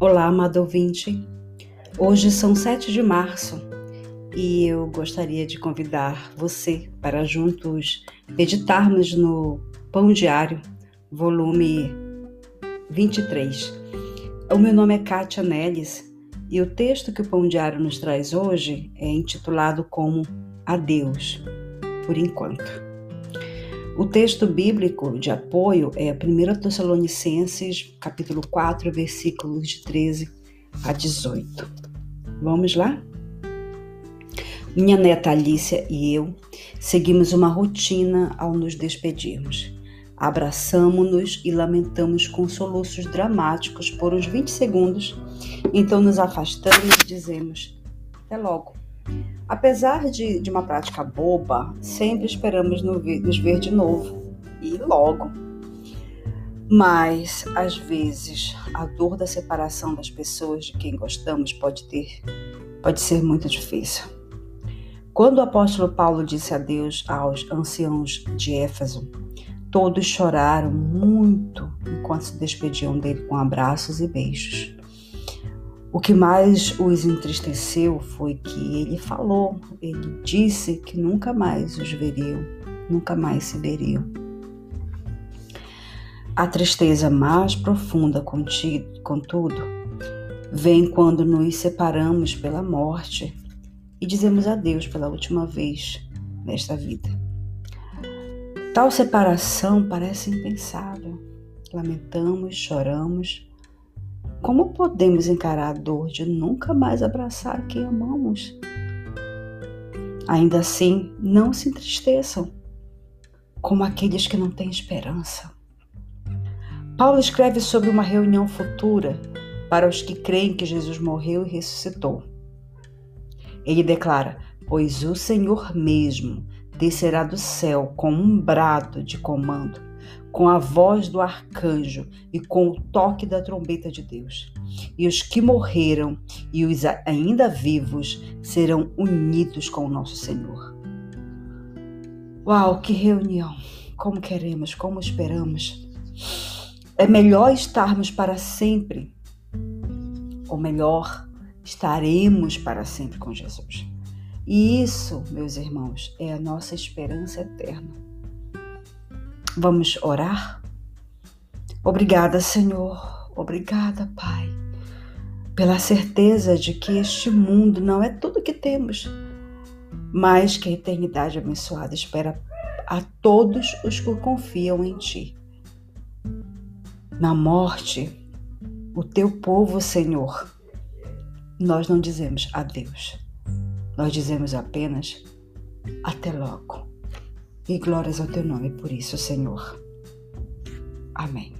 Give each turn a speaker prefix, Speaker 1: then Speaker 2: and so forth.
Speaker 1: Olá, amado ouvinte. Hoje são 7 de março e eu gostaria de convidar você para juntos meditarmos no Pão Diário, volume 23. O meu nome é Kátia Neles e o texto que o Pão Diário nos traz hoje é intitulado como Adeus, por enquanto. O texto bíblico de apoio é 1 Tessalonicenses, capítulo 4, versículos de 13 a 18. Vamos lá? Minha neta Alicia e eu seguimos uma rotina ao nos despedirmos. Abraçamos-nos e lamentamos com soluços dramáticos por uns 20 segundos, então nos afastamos e dizemos: Até logo. Apesar de, de uma prática boba, sempre esperamos nos ver de novo e logo. Mas, às vezes, a dor da separação das pessoas de quem gostamos pode ter, pode ser muito difícil. Quando o apóstolo Paulo disse adeus aos anciãos de Éfeso, todos choraram muito enquanto se despediam dele com abraços e beijos. O que mais os entristeceu foi que ele falou, ele disse que nunca mais os veriam, nunca mais se veriam. A tristeza mais profunda, contudo, vem quando nos separamos pela morte e dizemos adeus pela última vez nesta vida. Tal separação parece impensável. Lamentamos, choramos, como podemos encarar a dor de nunca mais abraçar quem amamos? Ainda assim, não se entristeçam, como aqueles que não têm esperança. Paulo escreve sobre uma reunião futura para os que creem que Jesus morreu e ressuscitou. Ele declara: Pois o Senhor mesmo descerá do céu com um brado de comando com a voz do arcanjo e com o toque da trombeta de Deus. E os que morreram e os ainda vivos serão unidos com o nosso Senhor. Uau, que reunião! Como queremos, como esperamos. É melhor estarmos para sempre, ou melhor, estaremos para sempre com Jesus. E isso, meus irmãos, é a nossa esperança eterna. Vamos orar? Obrigada, Senhor. Obrigada, Pai, pela certeza de que este mundo não é tudo que temos, mas que a eternidade abençoada espera a todos os que confiam em Ti. Na morte, o Teu povo, Senhor, nós não dizemos adeus, nós dizemos apenas até logo. E glórias ao teu nome por isso, Senhor. Amém.